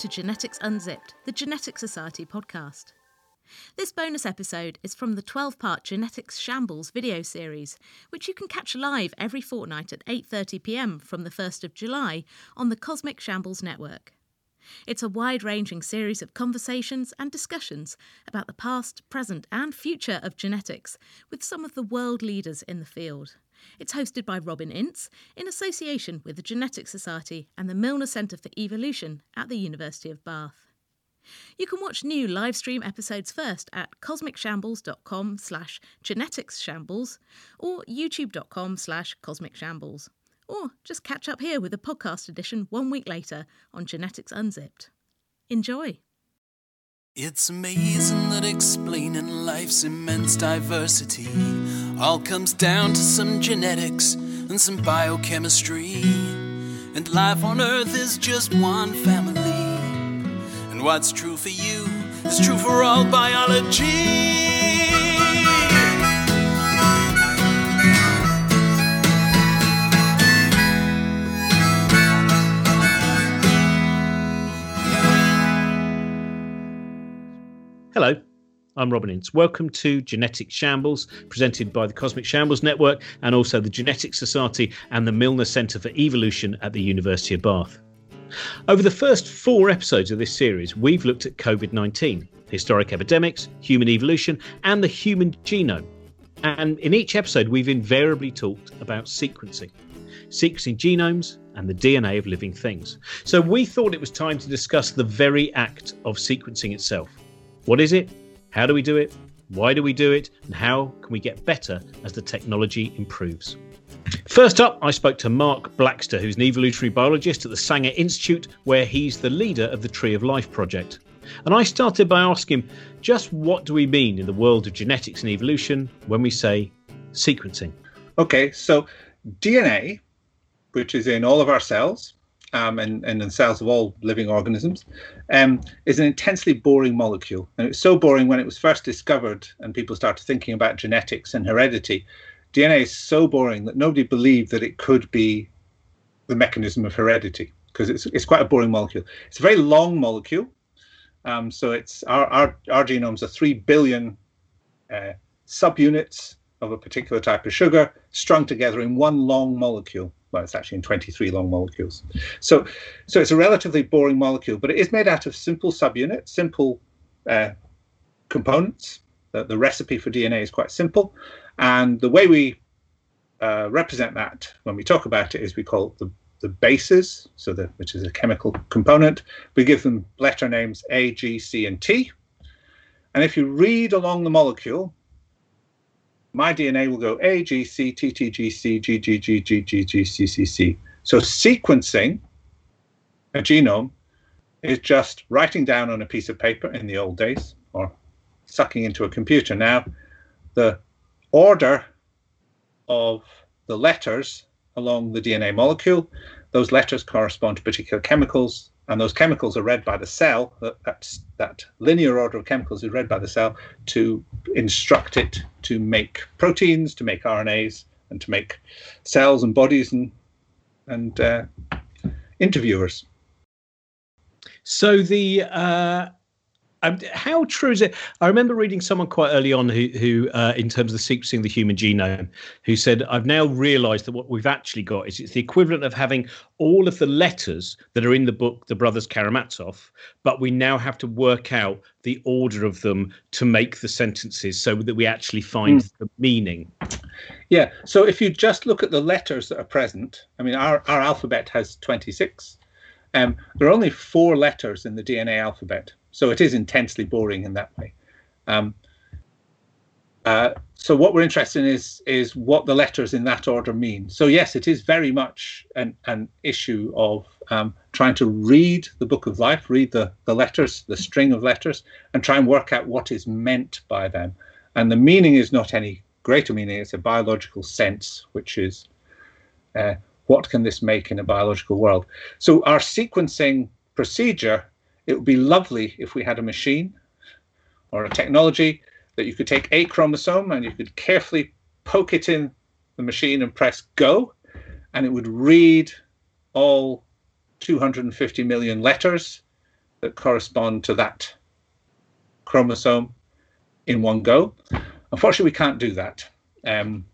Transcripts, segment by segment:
To Genetics Unzipped, the Genetic Society podcast. This bonus episode is from the 12-part Genetics Shambles video series, which you can catch live every fortnight at 8:30 p.m. from the 1st of July on the Cosmic Shambles network. It's a wide-ranging series of conversations and discussions about the past, present, and future of genetics with some of the world leaders in the field. It's hosted by Robin Ince in association with the Genetics Society and the Milner Centre for Evolution at the University of Bath. You can watch new live stream episodes first at cosmicshambles.com slash geneticsshambles or youtube.com slash cosmicshambles. Or just catch up here with a podcast edition one week later on Genetics Unzipped. Enjoy! It's amazing that explaining life's immense diversity all comes down to some genetics and some biochemistry. And life on Earth is just one family. And what's true for you is true for all biology. Hello, I'm Robin Ince. Welcome to Genetic Shambles, presented by the Cosmic Shambles Network and also the Genetics Society and the Milner Centre for Evolution at the University of Bath. Over the first four episodes of this series, we've looked at COVID 19, historic epidemics, human evolution, and the human genome. And in each episode, we've invariably talked about sequencing, sequencing genomes and the DNA of living things. So we thought it was time to discuss the very act of sequencing itself. What is it? How do we do it? Why do we do it? And how can we get better as the technology improves? First up, I spoke to Mark Blaxter, who's an evolutionary biologist at the Sanger Institute, where he's the leader of the Tree of Life project. And I started by asking him just what do we mean in the world of genetics and evolution when we say sequencing? Okay, so DNA, which is in all of our cells, um, and, and in the cells of all living organisms, um, is an intensely boring molecule. And it was so boring when it was first discovered and people started thinking about genetics and heredity. DNA is so boring that nobody believed that it could be the mechanism of heredity because it's, it's quite a boring molecule. It's a very long molecule. Um, so it's our, our, our genomes are 3 billion uh, subunits of a particular type of sugar strung together in one long molecule well, it's actually in 23 long molecules. So, so it's a relatively boring molecule, but it is made out of simple subunits, simple uh, components. The, the, recipe for DNA is quite simple, and the way we uh, represent that when we talk about it is we call the the bases, so the, which is a chemical component. We give them letter names A, G, C, and T. And if you read along the molecule, my DNA will go A, G, C, T, T, G, C, G, G, G, G, G, G, C, C, C. So sequencing a genome is just writing down on a piece of paper in the old days or sucking into a computer. Now, the order of the letters along the DNA molecule, those letters correspond to particular chemicals and those chemicals are read by the cell. That, that linear order of chemicals is read by the cell to instruct it to make proteins, to make RNAs, and to make cells and bodies and and uh, interviewers. So the uh, um, how true is it? I remember reading someone quite early on who, who uh, in terms of the sequencing of the human genome, who said, "I've now realised that what we've actually got is it's the equivalent of having all of the letters that are in the book, The Brothers Karamazov, but we now have to work out the order of them to make the sentences so that we actually find mm. the meaning." Yeah. So if you just look at the letters that are present, I mean, our our alphabet has twenty six. Um, there are only four letters in the DNA alphabet. So it is intensely boring in that way. Um, uh, so what we're interested in is is what the letters in that order mean. So yes, it is very much an, an issue of um, trying to read the book of life, read the, the letters, the string of letters, and try and work out what is meant by them. And the meaning is not any greater meaning, it's a biological sense, which is uh, what can this make in a biological world. So our sequencing procedure it would be lovely if we had a machine or a technology that you could take a chromosome and you could carefully poke it in the machine and press go, and it would read all 250 million letters that correspond to that chromosome in one go. Unfortunately, we can't do that. Um,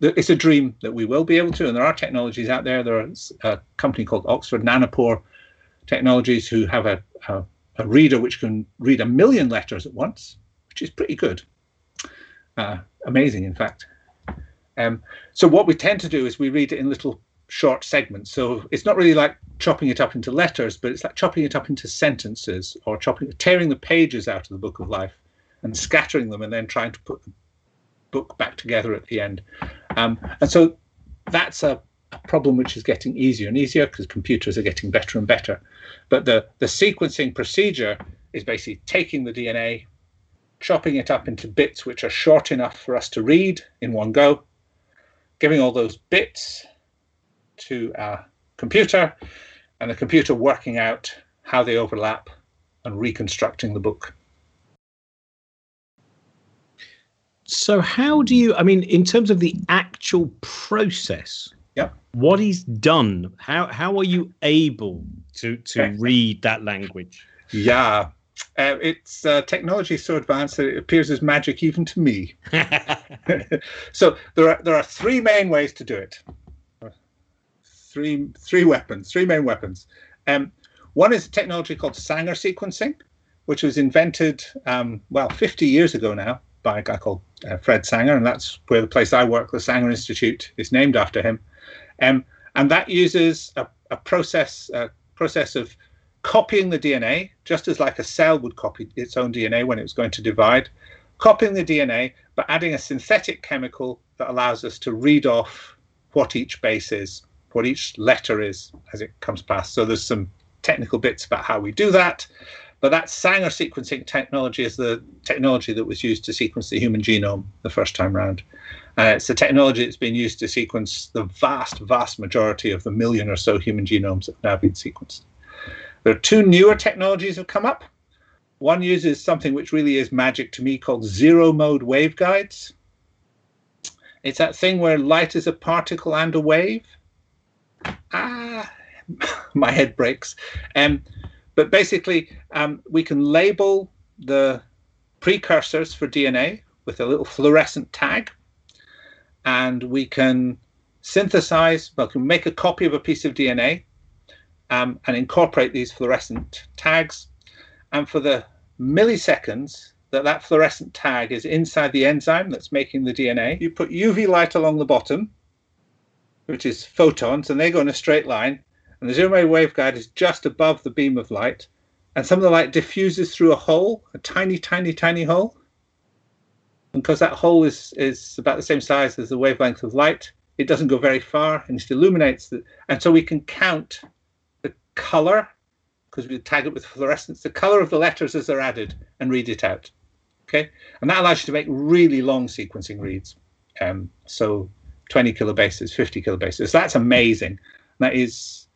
it's a dream that we will be able to, and there are technologies out there. There's a company called Oxford Nanopore Technologies who have a, a, a reader which can read a million letters at once, which is pretty good. Uh, amazing, in fact. Um, so what we tend to do is we read it in little short segments. So it's not really like chopping it up into letters, but it's like chopping it up into sentences or chopping, tearing the pages out of the book of life and scattering them and then trying to put the book back together at the end. Um, and so that's a, a, problem which is getting easier and easier because computers are getting better and better. But the, the sequencing procedure is basically taking the DNA, chopping it up into bits which are short enough for us to read in one go, giving all those bits to our computer, and the computer working out how they overlap and reconstructing the book. So, how do you? I mean, in terms of the actual process. What is done? How how are you able to to read that language? Yeah, uh, it's uh, technology so advanced that it appears as magic even to me. so there are there are three main ways to do it. Three three weapons, three main weapons. Um, one is a technology called Sanger sequencing, which was invented um, well 50 years ago now by a guy called uh, Fred Sanger, and that's where the place I work, the Sanger Institute, is named after him. Um, and that uses a, a process a process of copying the DNA, just as like a cell would copy its own DNA when it was going to divide, copying the DNA, but adding a synthetic chemical that allows us to read off what each base is, what each letter is as it comes past. So there's some technical bits about how we do that. But that Sanger sequencing technology is the technology that was used to sequence the human genome the first time round. Uh, it's the technology that's been used to sequence the vast, vast majority of the million or so human genomes that have now been sequenced. There are two newer technologies that have come up. One uses something which really is magic to me called zero mode waveguides. It's that thing where light is a particle and a wave. Ah, my head breaks. Um, but basically, um, we can label the precursors for DNA with a little fluorescent tag, and we can synthesize, well, can make a copy of a piece of DNA um, and incorporate these fluorescent tags. And for the milliseconds that that fluorescent tag is inside the enzyme that's making the DNA, you put UV light along the bottom, which is photons, and they go in a straight line and the zero wave waveguide is just above the beam of light, and some of the light diffuses through a hole, a tiny, tiny, tiny hole. And because that hole is, is about the same size as the wavelength of light, it doesn't go very far and it illuminates. The, and so we can count the color, because we tag it with fluorescence, the color of the letters as they're added and read it out. Okay, and that allows you to make really long sequencing reads. Um, so 20 kilobases, 50 kilobases. That's amazing. That is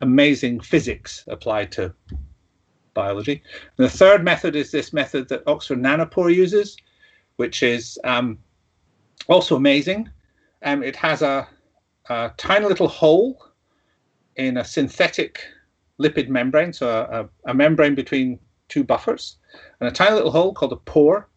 amazing physics applied to biology. And the third method is this method that Oxford Nanopore uses, which is um, also amazing. Um, it has a, a, tiny little hole in a synthetic lipid membrane, so a, a, membrane between two buffers, and a tiny little hole called a pore.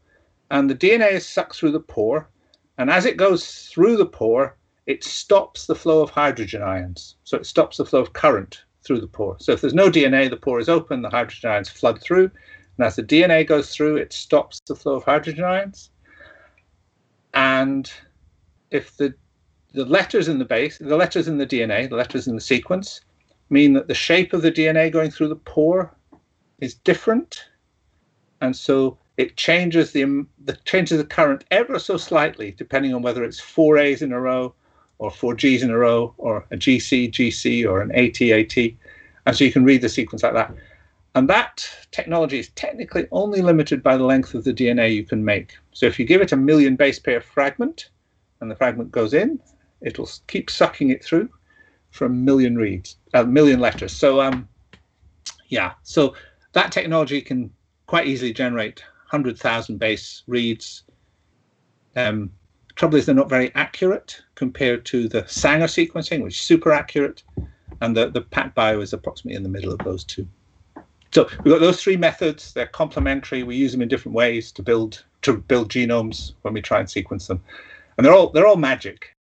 And the DNA is sucked through the pore. And as it goes through the pore, it stops the flow of hydrogen ions. So it stops the flow of current through the pore. So if there's no DNA, the pore is open, the hydrogen ions flood through. And as the DNA goes through, it stops the flow of hydrogen ions. And if the the letters in the base, the letters in the DNA, the letters in the sequence, mean that the shape of the DNA going through the pore is different, and so it changes the, the changes the current ever so slightly, depending on whether it's four A's in a row or four G's in a row, or a GC, GC, or an AT, AT. And so you can read the sequence like that. And that technology is technically only limited by the length of the DNA you can make. So if you give it a million base pair fragment and the fragment goes in, it'll keep sucking it through for a million reads, a million letters. So um, yeah, so that technology can quite easily generate 100,000 base reads um, trouble is they're not very accurate compared to the Sanger sequencing, which is super accurate, and the, the PacBio is approximately in the middle of those two. So we've got those three methods. They're complementary. We use them in different ways to build to build genomes when we try and sequence them, and they're all they're all magic.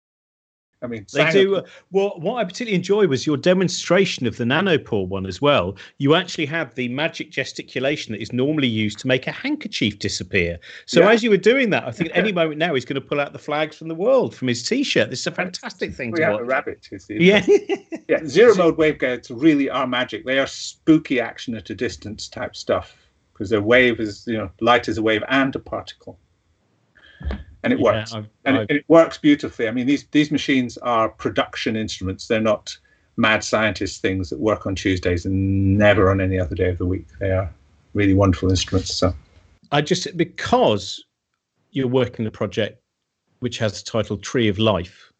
I mean, they do. Uh, well, what I particularly enjoy was your demonstration of the nanopore one as well. You actually have the magic gesticulation that is normally used to make a handkerchief disappear. So yeah. as you were doing that, I think any moment now he's going to pull out the flags from the world from his T-shirt. This is a fantastic thing we to have watch. A rabbit. Is the yeah, yeah. Zero mode waveguides really are magic. They are spooky action at a distance type stuff because their wave is you know light is a wave and a particle and it yeah, works. I've, and I've... It, it, works beautifully. I mean these these machines are production instruments. They're not mad scientist things that work on tuesdays and never on any other day of the week. They are really wonderful instruments so. I just because you're working the project which has the title tree of life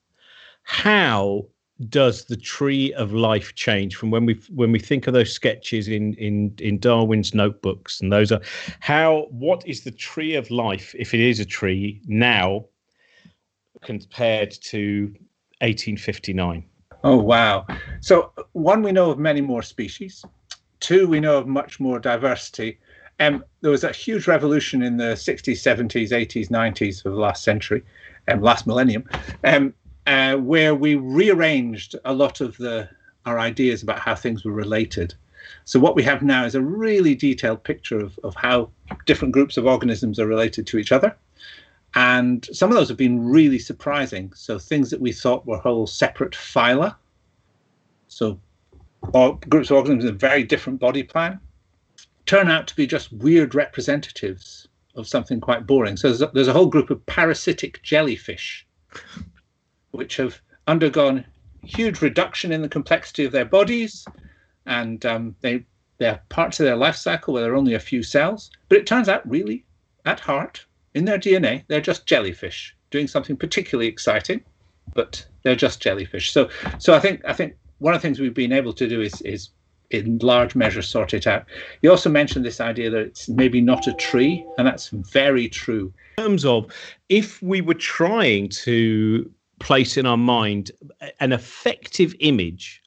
how does the tree of life change? From when we when we think of those sketches in in in Darwin's notebooks and those are how what is the tree of life if it is a tree now compared to 1859 oh wow. So one we know of many more species. Two we know of much more diversity. Um, there was a huge revolution in the 60s 70s 80s 90s of the last century um, last millennium. Um, uh, where we rearranged a lot of the our ideas about how things were related. So what we have now is a really detailed picture of, of how different groups of organisms are related to each other. And some of those have been really surprising. So things that we thought were whole separate phyla, so or groups of organisms in a very different body plan, turn out to be just weird representatives of something quite boring. So there's a, there's a whole group of parasitic jellyfish which have undergone huge reduction in the complexity of their bodies, and um, they they're parts of their life cycle where there are only a few cells. But it turns out, really, at heart, in their DNA, they're just jellyfish doing something particularly exciting, but they're just jellyfish. So, so I think I think one of the things we've been able to do is is in large measure sort it out. You also mentioned this idea that it's maybe not a tree, and that's very true. In terms of if we were trying to place in our mind an effective image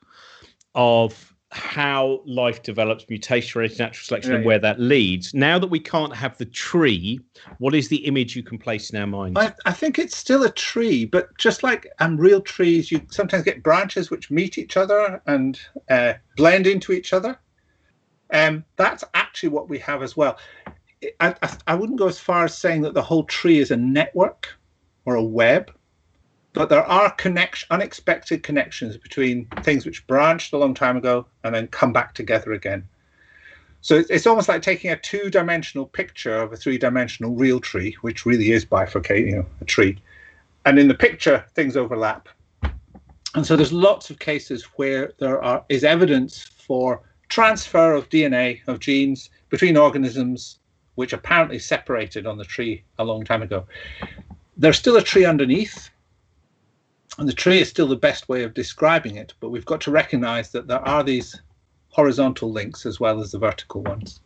of how life develops, mutation related natural selection, and where that leads. Now that we can't have the tree, what is the image you can place in our mind? I, I think it's still a tree, but just like um, real trees, you sometimes get branches which meet each other and uh, blend into each other. Um, that's actually what we have as well. I, I, I wouldn't go as far as saying that the whole tree is a network or a web but there are connection, unexpected connections between things which branched a long time ago and then come back together again. So it's almost like taking a two-dimensional picture of a three-dimensional real tree, which really is bifurcating you know, a tree, and in the picture things overlap. And so there's lots of cases where there are is evidence for transfer of DNA of genes between organisms which apparently separated on the tree a long time ago. There's still a tree underneath, and the tree is still the best way of describing it, but we've got to recognize that there are these horizontal links as well as the vertical ones.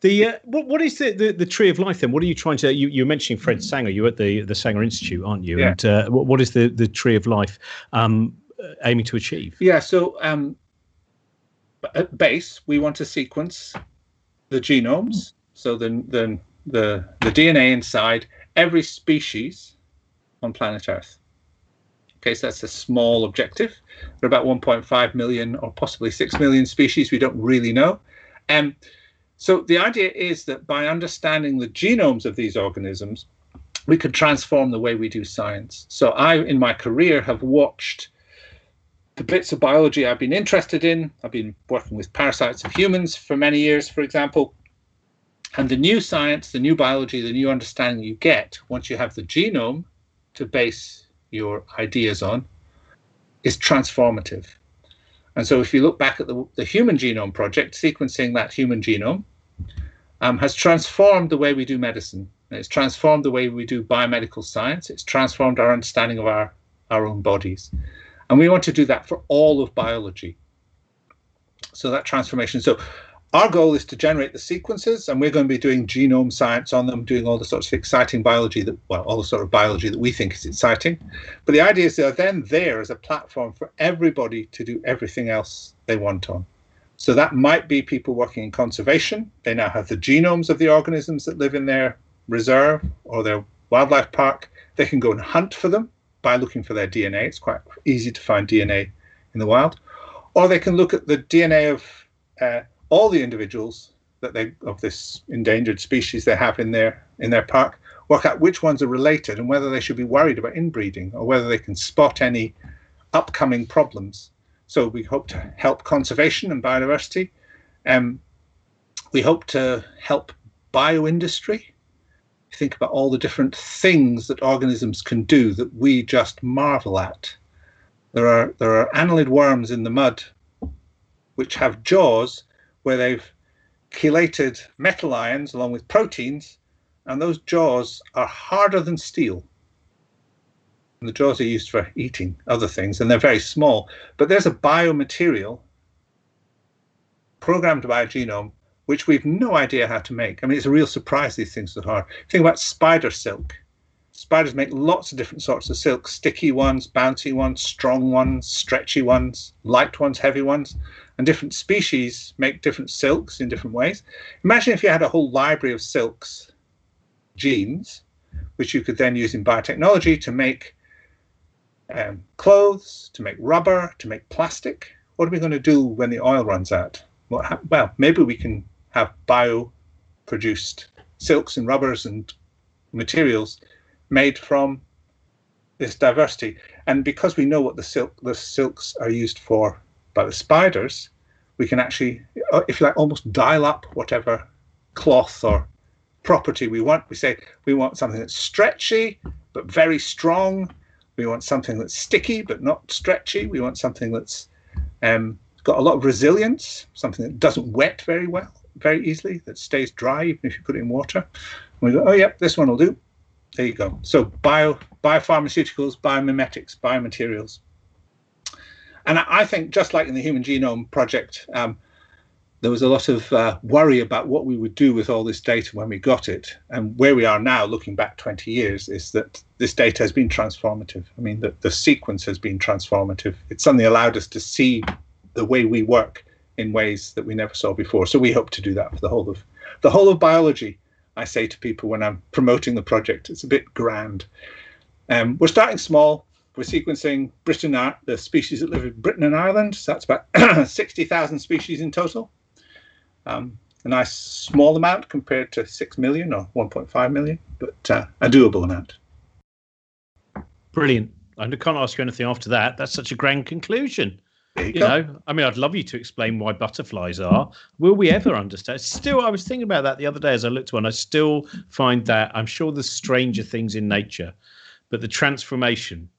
The uh, what what is the, the, the tree of life then? What are you trying to? You you're mentioning Fred Sanger. You're at the the Sanger Institute, aren't you? Yeah. And uh, what what is the the tree of life um, aiming to achieve? Yeah. So um, at base, we want to sequence the genomes. So the the the the DNA inside every species on planet Earth. Okay, so that's a small objective. There are about 1.5 million or possibly 6 million species. We don't really know. Um, so the idea is that by understanding the genomes of these organisms, we could transform the way we do science. So I, in my career, have watched the bits of biology I've been interested in. I've been working with parasites of humans for many years, for example. And the new science, the new biology, the new understanding you get once you have the genome to base your ideas on is transformative. And so, if you look back at the, the Human Genome Project, sequencing that human genome um, has transformed the way we do medicine. It's transformed the way we do biomedical science. It's transformed our understanding of our, our own bodies. And we want to do that for all of biology. So, that transformation. So, our goal is to generate the sequences, and we're going to be doing genome science on them, doing all the sorts of exciting biology that, well, all the sort of biology that we think is exciting. But the idea is they're then there as a platform for everybody to do everything else they want on. So that might be people working in conservation. They now have the genomes of the organisms that live in their reserve or their wildlife park. They can go and hunt for them by looking for their DNA. It's quite easy to find DNA in the wild. Or they can look at the DNA of uh, all the individuals that they of this endangered species they have in their in their park, work out which ones are related and whether they should be worried about inbreeding or whether they can spot any upcoming problems. So we hope to help conservation and biodiversity. Um, we hope to help bioindustry. Think about all the different things that organisms can do that we just marvel at. There are there are annelid worms in the mud which have jaws where they've chelated metal ions along with proteins, and those jaws are harder than steel. And the jaws are used for eating other things, and they're very small. But there's a biomaterial programmed by a genome which we've no idea how to make. I mean, it's a real surprise these things are hard. Think about spider silk. Spiders make lots of different sorts of silk sticky ones, bouncy ones, strong ones, stretchy ones, light ones, heavy ones. And different species make different silks in different ways. Imagine if you had a whole library of silks genes, which you could then use in biotechnology to make um, clothes, to make rubber, to make plastic. What are we going to do when the oil runs out? well, maybe we can have bio produced silks and rubbers and materials made from this diversity. And because we know what the silk the silks are used for by the spiders, we can actually, uh, if you like, almost dial up whatever cloth or property we want. We say we want something that's stretchy but very strong. We want something that's sticky but not stretchy. We want something that's um, got a lot of resilience, something that doesn't wet very well, very easily, that stays dry even if you put it in water. And we go, oh, yep, this one will do. There you go. So bio biopharmaceuticals, biomimetics, biomaterials. And I think just like in the Human Genome Project, um, there was a lot of uh, worry about what we would do with all this data when we got it. And where we are now, looking back 20 years, is that this data has been transformative. I mean, the, the sequence has been transformative. It's suddenly allowed us to see the way we work in ways that we never saw before. So we hope to do that for the whole of the whole of biology. I say to people when I'm promoting the project, it's a bit grand. Um, we're starting small. We're sequencing Britain, the species that live in Britain and Ireland. So that's about 60,000 species in total. Um, a nice small amount compared to 6 million or 1.5 million, but uh, a doable amount. Brilliant. I can't ask you anything after that. That's such a grand conclusion. You, you know, I mean, I'd love you to explain why butterflies are. Will we ever understand? Still, I was thinking about that the other day as I looked one. I still find that I'm sure there's stranger things in nature, but the transformation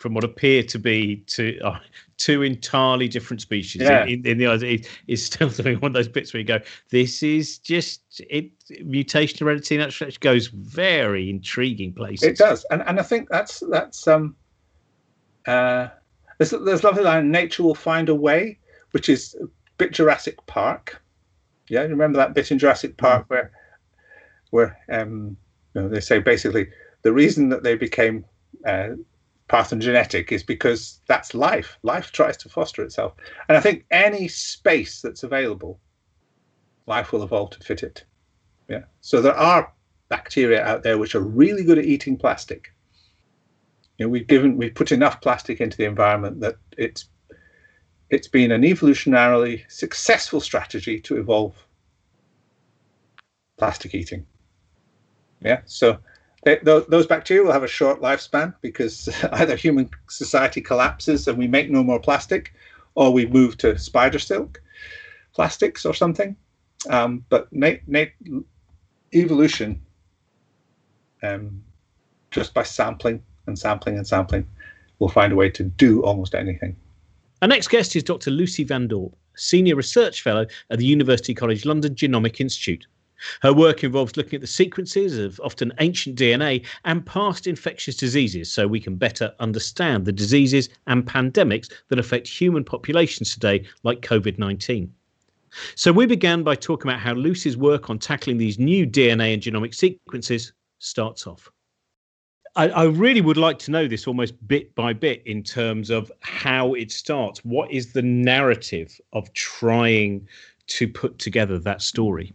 from what appear to be to uh, two entirely different species yeah. in, in, the eyes is, is still me one of those bits where you go, this is just it. Mutation heredity that goes very intriguing places. It does, and and I think that's that's um uh there's there's lovely line. Nature will find a way, which is a bit Jurassic Park. Yeah, remember that bit in Jurassic Park mm. where where um, you know, they say basically the reason that they became uh, parthenogenetic is because that's life. Life tries to foster itself, and I think any space that's available, life will evolve to fit it. Yeah. So there are bacteria out there which are really good at eating plastic you know, we've given we've put enough plastic into the environment that it's it's been an evolutionarily successful strategy to evolve plastic eating. Yeah, so those bacteria will have a short lifespan because either human society collapses and we make no more plastic, or we move to spider silk plastics or something. Um, but na- na- evolution, um, just by sampling and sampling and sampling, we'll find a way to do almost anything. Our next guest is Dr. Lucy Van Dorp, Senior Research Fellow at the University College London Genomic Institute. Her work involves looking at the sequences of often ancient DNA and past infectious diseases so we can better understand the diseases and pandemics that affect human populations today, like COVID 19. So, we began by talking about how Lucy's work on tackling these new DNA and genomic sequences starts off. I, I, really would like to know this almost bit by bit in terms of how it starts. What is the narrative of trying to put together that story?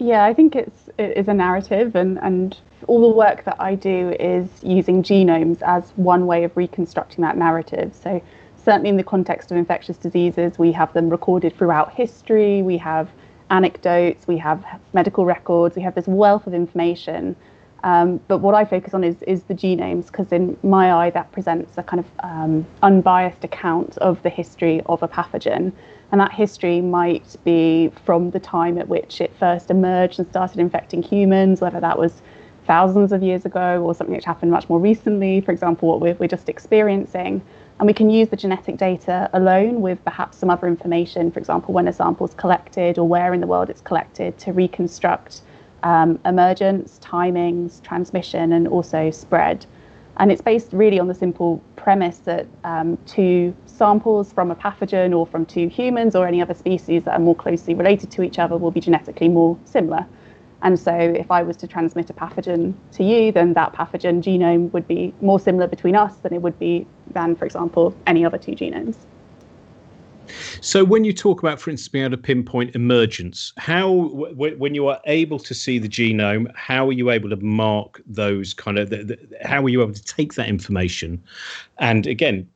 Yeah, I think it's it is a narrative, and and all the work that I do is using genomes as one way of reconstructing that narrative. So certainly in the context of infectious diseases, we have them recorded throughout history. We have anecdotes, we have medical records, we have this wealth of information. Um, but what I focus on is, is the genomes, because in my eye, that presents a kind of um, unbiased account of the history of a pathogen. And that history might be from the time at which it first emerged and started infecting humans, whether that was thousands of years ago or something which happened much more recently, for example, what we're, we're just experiencing. And we can use the genetic data alone with perhaps some other information, for example, when a sample is collected or where in the world it's collected to reconstruct um, emergence, timings, transmission, and also spread. And it's based really on the simple premise that um, two samples from a pathogen or from two humans or any other species that are more closely related to each other will be genetically more similar. And so, if I was to transmit a pathogen to you, then that pathogen genome would be more similar between us than it would be than, for example, any other two genomes. So, when you talk about, for instance, being able to pinpoint emergence, how, w- when you are able to see the genome, how are you able to mark those kind of, the, the, how are you able to take that information and again,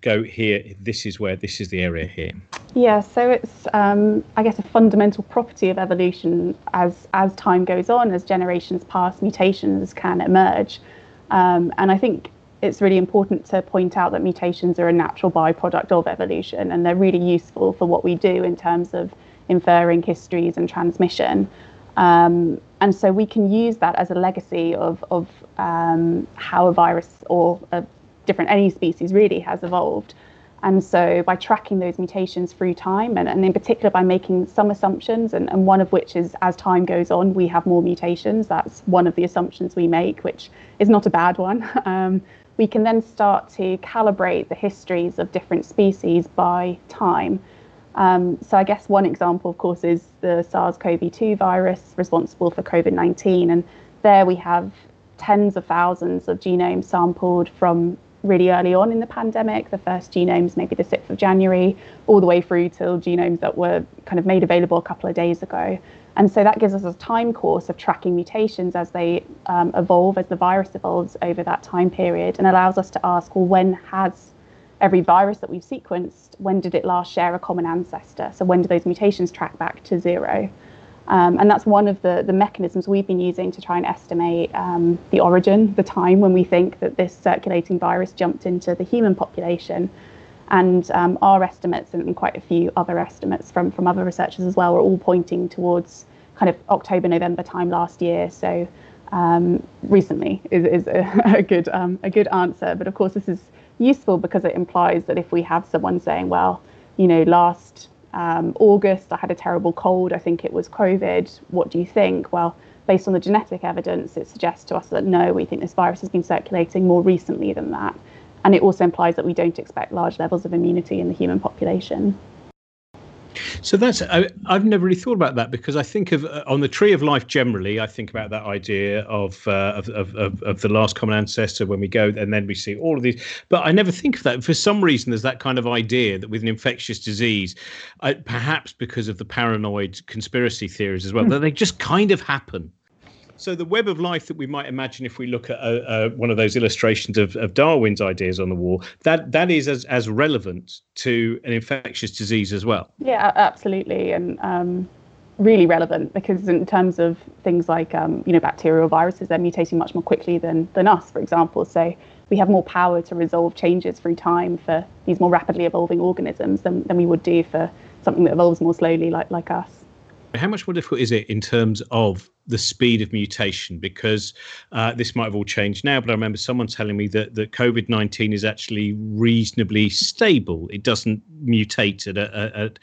go here, this is where, this is the area here? Yeah, so it's, um, I guess, a fundamental property of evolution as, as time goes on, as generations pass, mutations can emerge. Um, and I think it's really important to point out that mutations are a natural byproduct of evolution and they're really useful for what we do in terms of inferring histories and transmission. Um, and so we can use that as a legacy of, of um, how a virus or a different any species really has evolved. And so by tracking those mutations through time, and, and in particular by making some assumptions, and, and one of which is as time goes on, we have more mutations. That's one of the assumptions we make, which is not a bad one. Um, we can then start to calibrate the histories of different species by time. Um, so I guess one example, of course, is the SARS-CoV-2 virus responsible for COVID-19, and there we have tens of thousands of genomes sampled from really early on in the pandemic, the first genomes maybe the 6th of January, all the way through till genomes that were kind of made available a couple of days ago. And so that gives us a time course of tracking mutations as they um, evolve, as the virus evolves over that time period, and allows us to ask, well, when has every virus that we've sequenced, when did it last share a common ancestor? So when do those mutations track back to zero? Um, and that's one of the, the mechanisms we've been using to try and estimate um, the origin, the time when we think that this circulating virus jumped into the human population. And um, our estimates and quite a few other estimates from, from other researchers as well are all pointing towards kind of October, November time last year. So um, recently is, is a, a good um, a good answer. But of course, this is useful because it implies that if we have someone saying, well, you know, last um, August I had a terrible cold, I think it was COVID. What do you think? Well, based on the genetic evidence, it suggests to us that no, we think this virus has been circulating more recently than that. And it also implies that we don't expect large levels of immunity in the human population. So that's I, have never really thought about that because I think of uh, on the tree of life generally. I think about that idea of, uh, of, of, of the last common ancestor when we go and then we see all of these. But I never think of that. For some reason, there's that kind of idea that with an infectious disease, I, perhaps because of the paranoid conspiracy theories as well, mm. that they just kind of happen. So the web of life that we might imagine if we look at uh, uh, one of those illustrations of, of, Darwin's ideas on the wall, that that is as, as relevant to an infectious disease as well. Yeah, absolutely, and um, really relevant because in terms of things like um, you know bacterial viruses, they're mutating much more quickly than than us, for example. So we have more power to resolve changes through time for these more rapidly evolving organisms than, than we would do for something that evolves more slowly like like us. How much more difficult is it in terms of the speed of mutation? Because uh, this might have all changed now, but I remember someone telling me that, that COVID 19 is actually reasonably stable. It doesn't mutate at a, at,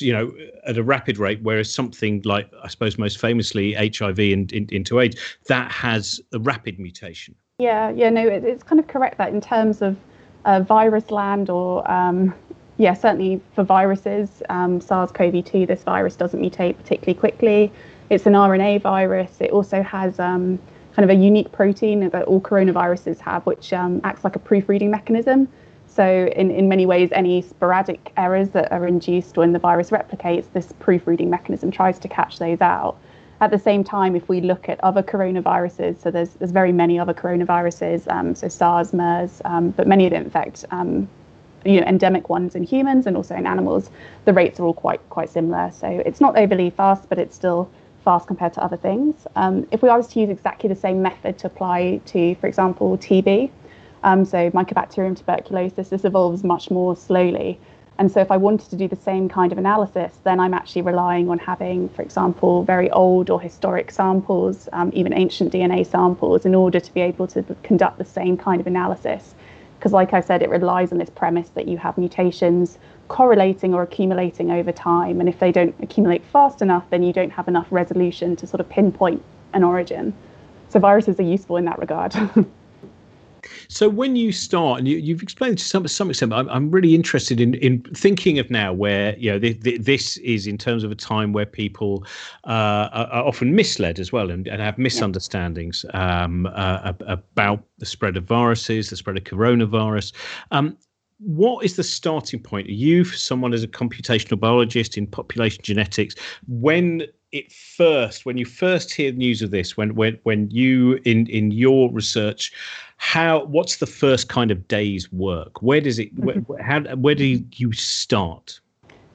you know, at a rapid rate, whereas something like, I suppose, most famously HIV and in, into AIDS, that has a rapid mutation. Yeah, yeah, no, it, it's kind of correct that in terms of uh, virus land or um, yeah, certainly for viruses, um, SARS-CoV-2, this virus doesn't mutate particularly quickly. It's an RNA virus. It also has um, kind of a unique protein that all coronaviruses have, which um, acts like a proofreading mechanism. So, in, in many ways, any sporadic errors that are induced when the virus replicates, this proofreading mechanism tries to catch those out. At the same time, if we look at other coronaviruses, so there's, there's very many other coronaviruses, um, so SARS, MERS, um, but many of them infect um, you know, endemic ones in humans and also in animals. The rates are all quite quite similar. So it's not overly fast, but it's still fast compared to other things. Um, if we was to use exactly the same method to apply to, for example, TB, um, so Mycobacterium tuberculosis, this evolves much more slowly. And so if I wanted to do the same kind of analysis, then I'm actually relying on having, for example, very old or historic samples, um, even ancient DNA samples, in order to be able to conduct the same kind of analysis. Because, like I said, it relies on this premise that you have mutations correlating or accumulating over time. And if they don't accumulate fast enough, then you don't have enough resolution to sort of pinpoint an origin. So viruses are useful in that regard. So when you start, and you, have explained to some some extent, I'm, I'm really interested in in thinking of now where you know the, the, this is in terms of a time where people uh, are, are, often misled as well and, and have misunderstandings um, uh, about the spread of viruses, the spread of coronavirus. Um, what is the starting point? Are you, for someone as a computational biologist in population genetics, when it first, when you first hear news of this, when when when you in in your research how what's the first kind of day's work where does it where, mm-hmm. how where do you start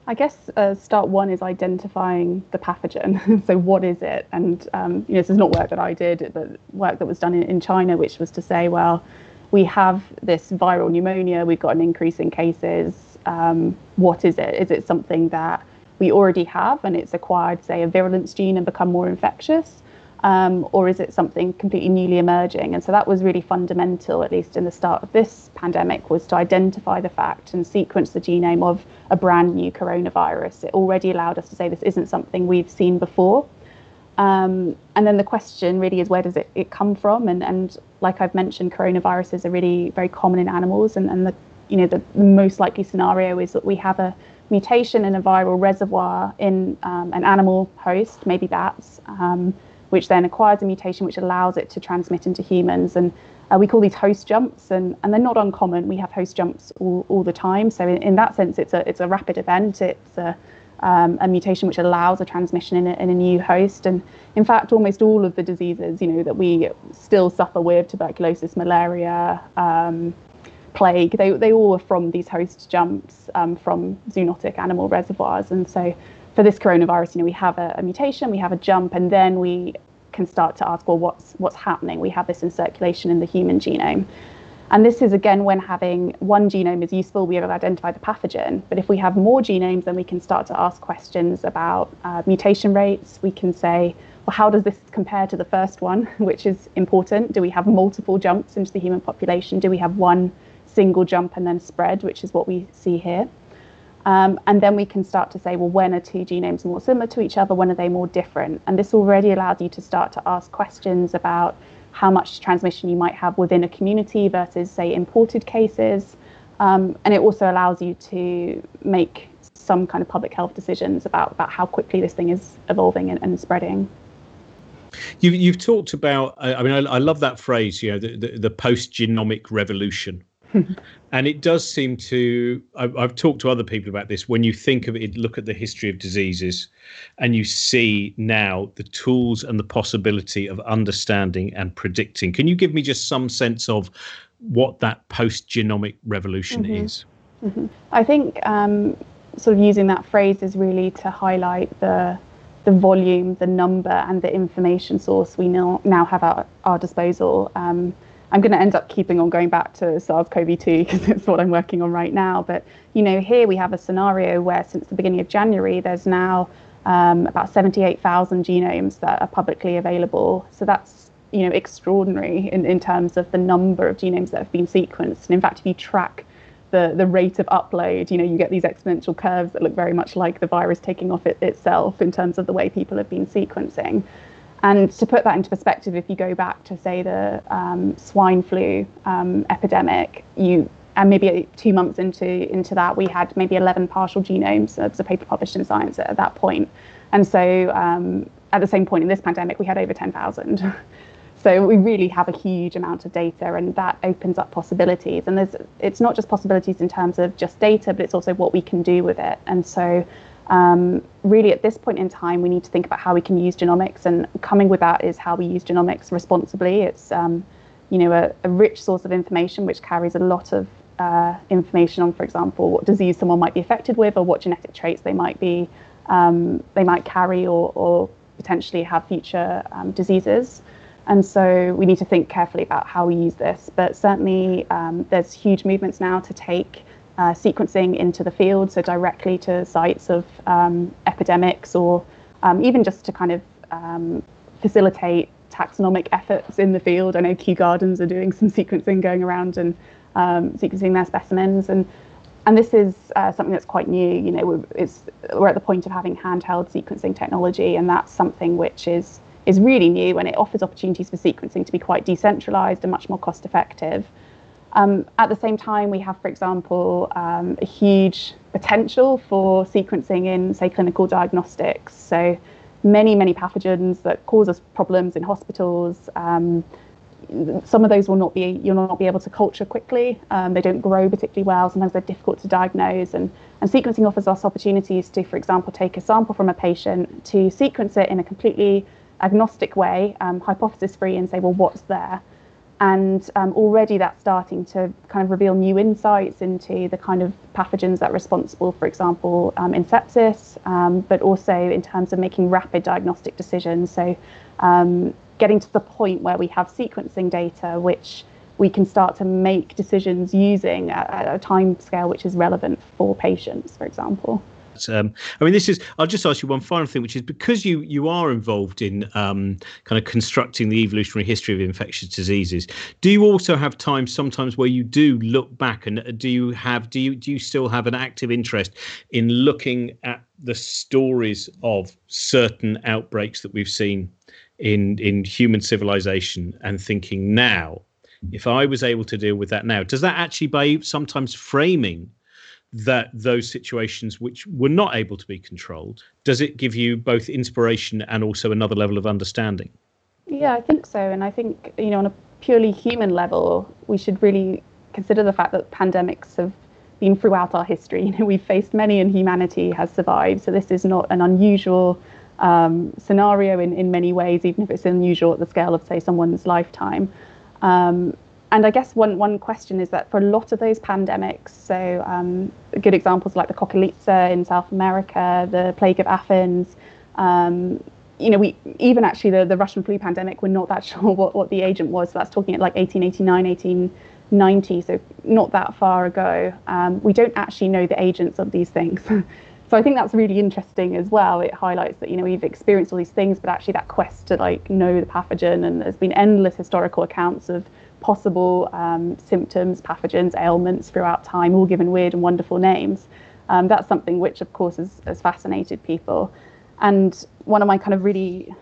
I guess uh, start one is identifying the pathogen. so what is it? And um, you know, this is not work that I did, but work that was done in, in China, which was to say, well, we have this viral pneumonia. We've got an increase in cases. Um, what is it? Is it something that we already have and it's acquired, say, a virulence gene and become more infectious? um, or is it something completely newly emerging? And so that was really fundamental, at least in the start of this pandemic, was to identify the fact and sequence the genome of a brand new coronavirus. It already allowed us to say this isn't something we've seen before. Um, and then the question really is where does it, it come from? And, and like I've mentioned, coronaviruses are really very common in animals. And, and the, you know, the most likely scenario is that we have a mutation in a viral reservoir in um, an animal host, maybe bats, um, which then acquires a mutation which allows it to transmit into humans. And uh, we call these host jumps, and, and they're not uncommon. We have host jumps all, all the time. So in, in that sense, it's a it's a rapid event. It's a um, a mutation which allows a transmission in a, in a new host. And in fact, almost all of the diseases, you know, that we still suffer with, tuberculosis, malaria, um, plague, they, they all were from these host jumps um, from zoonotic animal reservoirs. And so for this coronavirus, you know, we have a, a, mutation, we have a jump, and then we can start to ask, well, what's what's happening? We have this in circulation in the human genome. And this is again when having one genome is useful, we have identified the pathogen. But if we have more genomes, then we can start to ask questions about uh, mutation rates. We can say, well, how does this compare to the first one, which is important? Do we have multiple jumps into the human population? Do we have one single jump and then spread, which is what we see here? Um, and then we can start to say, well, when are two genomes more similar to each other? When are they more different? And this already allowed you to start to ask questions about how much transmission you might have within a community versus, say, imported cases. Um, and it also allows you to make some kind of public health decisions about, about how quickly this thing is evolving and, and spreading. You've, you've talked about, I mean, I, I love that phrase, you know, the, the, the post genomic revolution. and it does seem to I've, I've, talked to other people about this when you think of it look at the history of diseases and you see now the tools and the possibility of understanding and predicting can you give me just some sense of what that post genomic revolution mm-hmm. is mm-hmm. i think um, sort of using that phrase is really to highlight the the volume the number and the information source we now now have at our disposal um, I'm going to end up keeping on going back to SARS-CoV-2 because it's what I'm working on right now. But you know, here we have a scenario where since the beginning of January, there's now um, about 78,000 genomes that are publicly available. So that's you know extraordinary in, in terms of the number of genomes that have been sequenced. And in fact, if you track the, the rate of upload, you know, you get these exponential curves that look very much like the virus taking off it itself in terms of the way people have been sequencing. And to put that into perspective, if you go back to say the um, swine flu um, epidemic, you and maybe two months into into that, we had maybe 11 partial genomes. There was a paper published in Science at, at that point. And so um, at the same point in this pandemic, we had over 10,000. So we really have a huge amount of data, and that opens up possibilities. And there's it's not just possibilities in terms of just data, but it's also what we can do with it. And so, um, really, at this point in time, we need to think about how we can use genomics, and coming with that is how we use genomics responsibly. It's um, you know a, a, rich source of information which carries a lot of uh, information on, for example, what disease someone might be affected with, or what genetic traits they might be um, they might carry, or, or potentially have future um, diseases. And so we need to think carefully about how we use this. But certainly, um, there's huge movements now to take uh, sequencing into the field, so directly to sites of um, epidemics, or um, even just to kind of um, facilitate taxonomic efforts in the field. I know Kew Gardens are doing some sequencing, going around and um, sequencing their specimens, and and this is uh, something that's quite new. You know, we're, it's, we're at the point of having handheld sequencing technology, and that's something which is is really new and it offers opportunities for sequencing to be quite decentralized and much more cost effective. Um, at the same time, we have, for example, um, a huge potential for sequencing in, say, clinical diagnostics. So many, many pathogens that cause us problems in hospitals. Um, some of those will not be you'll not be able to culture quickly. Um, they don't grow particularly well. Sometimes they're difficult to diagnose, and and sequencing offers us opportunities to, for example, take a sample from a patient to sequence it in a completely agnostic way, um, hypothesis free, and say, well, what's there? And um, already that's starting to kind of reveal new insights into the kind of pathogens that are responsible, for example, um, in sepsis, um, but also in terms of making rapid diagnostic decisions. So, um, getting to the point where we have sequencing data which we can start to make decisions using a time scale which is relevant for patients, for example. Um, I mean, this is. I'll just ask you one final thing, which is because you you are involved in um, kind of constructing the evolutionary history of infectious diseases. Do you also have time sometimes where you do look back, and uh, do you have do you do you still have an active interest in looking at the stories of certain outbreaks that we've seen in in human civilization and thinking now? If I was able to deal with that now, does that actually by sometimes framing that those situations which were not able to be controlled does it give you both inspiration and also another level of understanding? Yeah i think so. And i think you know on a purely human level we should really consider the fact that pandemics have been throughout our history. You know we've faced many and humanity has survived. So this is not an unusual um, scenario in, in many ways even if it's unusual at the scale of say someone's lifetime. Um, and I guess one, one question is that for a lot of those pandemics, so um, good examples like the Cocoliztli in South America, the plague of Athens, um, you know, we even actually the, the Russian flu pandemic, we're not that sure what, what the agent was. So that's talking at like 1889, 1890, so not that far ago. Um, we don't actually know the agents of these things. so I think that's really interesting as well. It highlights that you know we've experienced all these things, but actually that quest to like know the pathogen, and there's been endless historical accounts of possible um, symptoms, pathogens, ailments throughout time, all given weird and wonderful names. Um, that's something which, of course, has, has fascinated people. And one of my kind of really,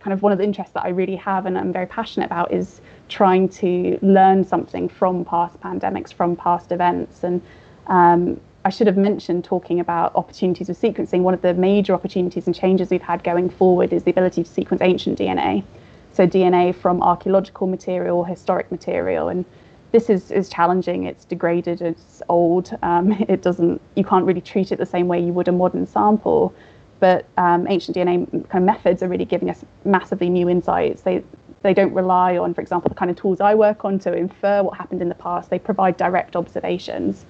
kind of one of the interests that I really have and I'm very passionate about is trying to learn something from past pandemics, from past events. And um, I should have mentioned talking about opportunities with sequencing. One of the major opportunities and changes we've had going forward is the ability to sequence ancient DNA so DNA from archaeological material, historic material, and this is, is challenging. It's degraded. It's old. Um, it doesn't. You can't really treat it the same way you would a modern sample. But um, ancient DNA kind of methods are really giving us massively new insights. They they don't rely on, for example, the kind of tools I work on to infer what happened in the past. They provide direct observations.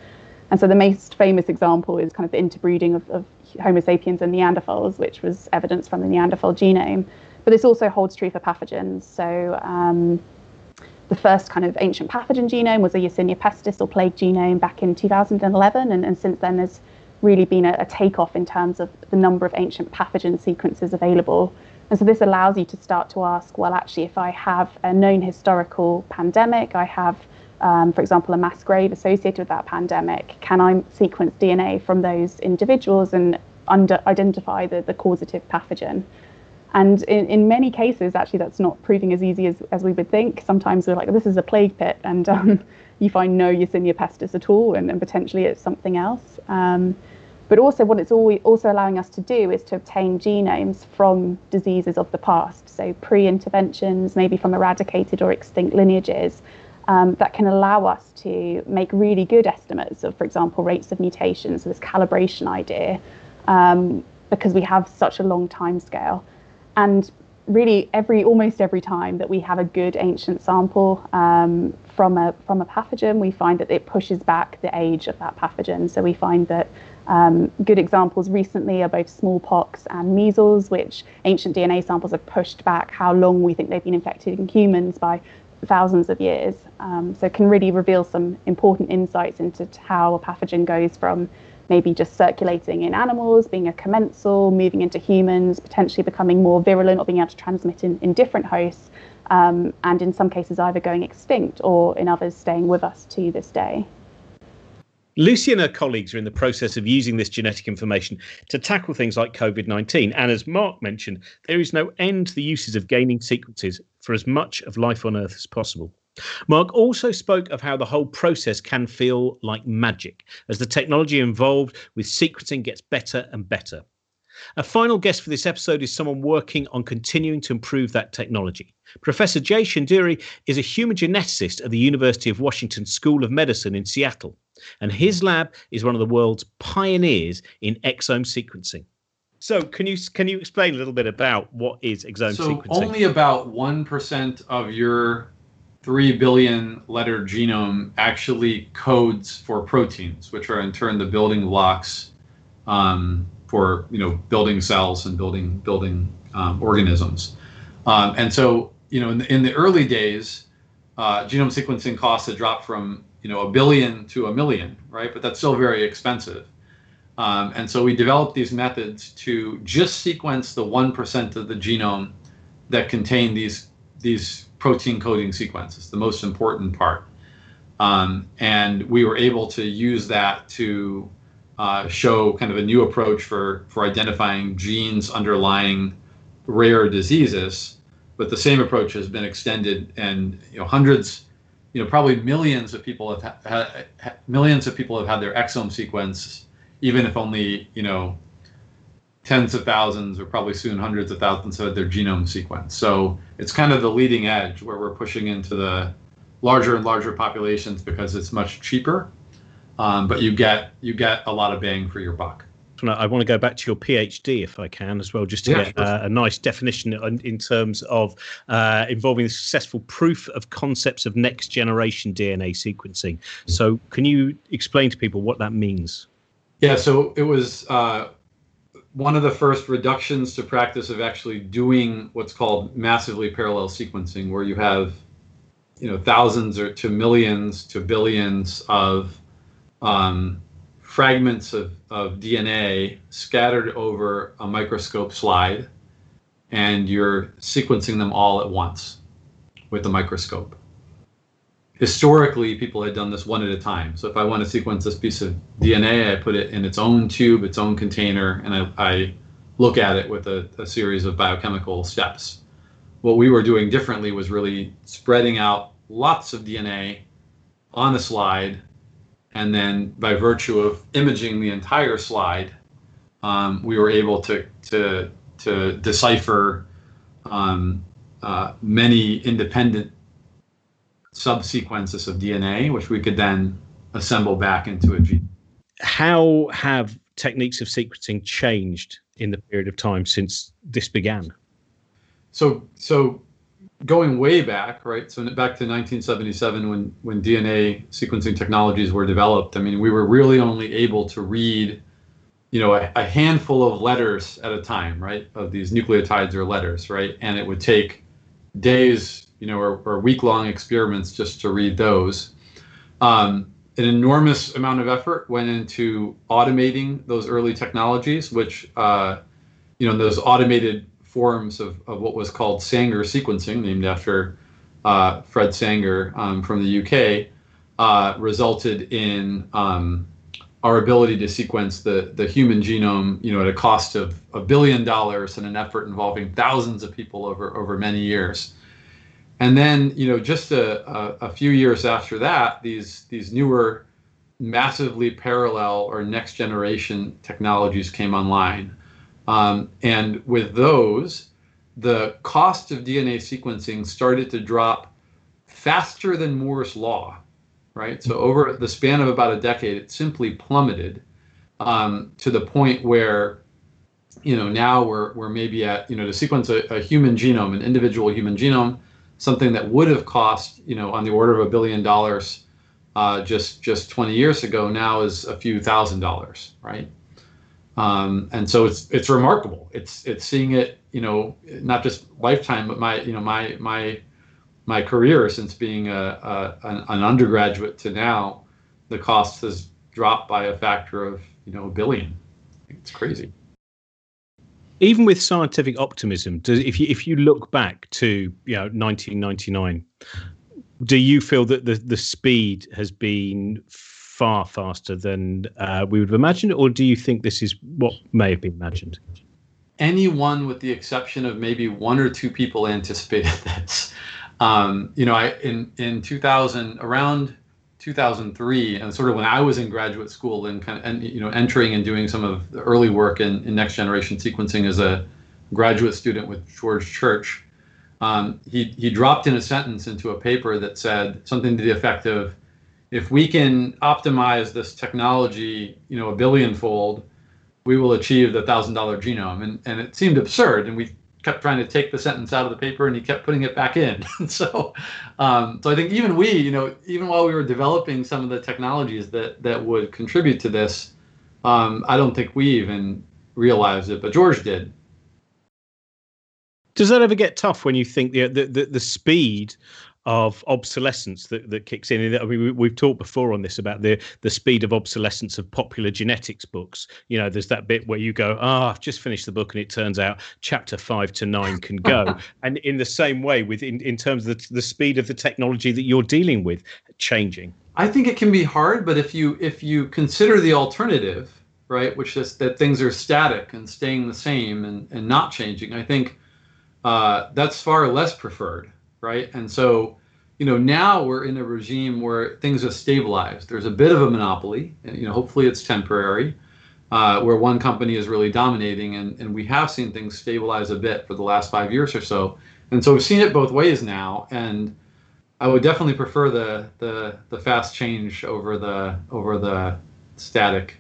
And so the most famous example is kind of the interbreeding of, of Homo sapiens and Neanderthals, which was evidence from the Neanderthal genome. But this also holds true for pathogens. So um, the first kind of ancient pathogen genome was a Yersinia pestis or plague genome back in 2011, and, and since then there's really been a, a takeoff in terms of the number of ancient pathogen sequences available. And so this allows you to start to ask, well, actually, if I have a known historical pandemic, I have, um, for example, a mass grave associated with that pandemic, can I sequence DNA from those individuals and under, identify the, the causative pathogen? And in, in many cases, actually, that's not proving as easy as, as we would think. Sometimes we're like, this is a plague pit, and um, you find no Yersinia pestis at all, and, and potentially it's something else. Um, but also, what it's also allowing us to do is to obtain genomes from diseases of the past, so pre interventions, maybe from eradicated or extinct lineages, um, that can allow us to make really good estimates of, for example, rates of mutations, so this calibration idea, um, because we have such a long time scale. And really, every almost every time that we have a good ancient sample um, from a from a pathogen, we find that it pushes back the age of that pathogen. So we find that um, good examples recently are both smallpox and measles, which ancient DNA samples have pushed back how long we think they've been infected in humans by thousands of years. Um, so can really reveal some important insights into how a pathogen goes from maybe just circulating in animals, being a commensal, moving into humans, potentially becoming more virulent or being able to transmit in, in different hosts, um, and in some cases either going extinct or in others staying with us to this day. Lucy and her colleagues are in the process of using this genetic information to tackle things like COVID 19. And as Mark mentioned, there is no end to the uses of gaining sequences for as much of life on Earth as possible. Mark also spoke of how the whole process can feel like magic as the technology involved with sequencing gets better and better. A final guest for this episode is someone working on continuing to improve that technology. Professor Jay Shendure is a human geneticist at the University of Washington School of Medicine in Seattle and his lab is one of the world's pioneers in exome sequencing. So, can you can you explain a little bit about what is exome so sequencing? only about one percent of your three billion letter genome actually codes for proteins, which are in turn the building blocks um, for you know building cells and building building um, organisms. Um, and so, you know, in the, in the early days, uh, genome sequencing costs had dropped from you know a billion to a million, right? But that's still very expensive. Um, and so we developed these methods to just sequence the one percent of the genome that contain these these protein coding sequences, the most important part. Um, and we were able to use that to uh, show kind of a new approach for for identifying genes underlying rare diseases. But the same approach has been extended, and you know hundreds you know, probably millions of people have had ha, millions of people have had their exome sequence, even if only you know tens of thousands or probably soon hundreds of thousands have their genome sequence. So it's kind of the leading edge where we're pushing into the larger and larger populations because it's much cheaper, um, but you get you get a lot of bang for your buck. I want to go back to your PhD if I can as well, just to yeah, get uh, a nice definition in, in terms of uh, involving the successful proof of concepts of next generation DNA sequencing. So, can you explain to people what that means? Yeah, so it was uh, one of the first reductions to practice of actually doing what's called massively parallel sequencing, where you have you know thousands or to millions to billions of um, fragments of, of DNA scattered over a microscope slide, and you're sequencing them all at once with a microscope. Historically, people had done this one at a time. So if I want to sequence this piece of DNA, I put it in its own tube, its own container, and I, I look at it with a, a series of biochemical steps. What we were doing differently was really spreading out lots of DNA on a slide and then by virtue of imaging the entire slide, um, we were able to to to decipher um, uh, many independent subsequences of DNA, which we could then assemble back into a gene. How have techniques of sequencing changed in the period of time since this began? So, so going way back, right? So back to 1977 when when DNA sequencing technologies were developed. I mean, we were really only able to read, you know, a, a handful of letters at a time, right? Of these nucleotides or letters, right? And it would take days, you know, or, or week-long experiments just to read those. Um, an enormous amount of effort went into automating those early technologies, which, uh, you know, those automated forms of, of what was called Sanger sequencing, named after uh, Fred Sanger um, from the UK, uh, resulted in um, our ability to sequence the, the human genome, you know, at a cost of a billion dollars and an effort involving thousands of people over, over many years. And then, you know, just a, a, a few years after that, these these newer massively parallel or next generation technologies came online. Um, and with those, the cost of DNA sequencing started to drop faster than Moore's law, right? So over the span of about a decade, it simply plummeted um, to the point where, you know, now we're, we're maybe at, you know, to sequence a, a human genome, an individual human genome, something that would have cost, you know, on the order of a billion dollars uh, just just 20 years ago, now is a few thousand dollars, right? Um, and so it's it's remarkable. It's it's seeing it, you know, not just lifetime, but my you know my my my career since being a, a an, an, undergraduate to now, the cost has dropped by a factor of you know a billion. It's crazy. Even with scientific optimism, does, if you if you look back to you know 1999, do you feel that the the speed has been far faster than uh, we would have imagined, or do you think this is what may have been imagined? Anyone, with the exception of maybe one or two people, anticipated this. Um, you know, I in in 2000 around 2003, and sort of when I was in graduate school and kind of and you know entering and doing some of the early work in, in next generation sequencing as a graduate student with George Church. Um, he, he dropped in a sentence into a paper that said something to the effect of if we can optimize this technology, you know, a billionfold, we will achieve the thousand dollar genome. And and it seemed absurd, and we kept trying to take the sentence out of the paper, and he kept putting it back in. so, um, so I think even we, you know, even while we were developing some of the technologies that that would contribute to this, um, I don't think we even realized it, but George did. Does that ever get tough when you think the the, the, the speed of obsolescence that, that kicks in. I mean, we, have talked before on this about the the speed of obsolescence of popular genetics books. You know, there's that bit where you go, "Ah, oh, I've just finished the book, and it turns out chapter five to nine can go." and in the same way, with in, in terms of the, the speed of the technology that you're dealing with changing. I think it can be hard, but if you if you consider the alternative, right, which is that things are static and staying the same and, and not changing, I think uh, that's far less preferred right? And so, you know, now we're in a regime where things have stabilized. There's a bit of a monopoly, and, you know, hopefully it's temporary, uh, where one company is really dominating, and, and we have seen things stabilize a bit for the last five years or so. And so we've seen it both ways now, and I would definitely prefer the the, the fast change over the over the static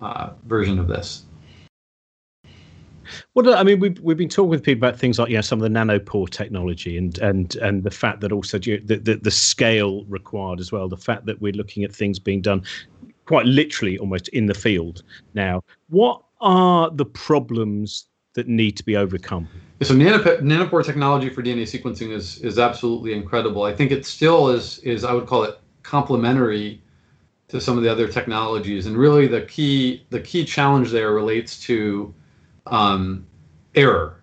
uh, version of this. Well, I mean, we've we've been talking with people about things like you know some of the nanopore technology and and and the fact that also the, the the scale required as well. The fact that we're looking at things being done quite literally almost in the field now. What are the problems that need to be overcome? So nanopore, nanopore technology for DNA sequencing is is absolutely incredible. I think it still is is I would call it complementary to some of the other technologies, and really the key the key challenge there relates to um, error,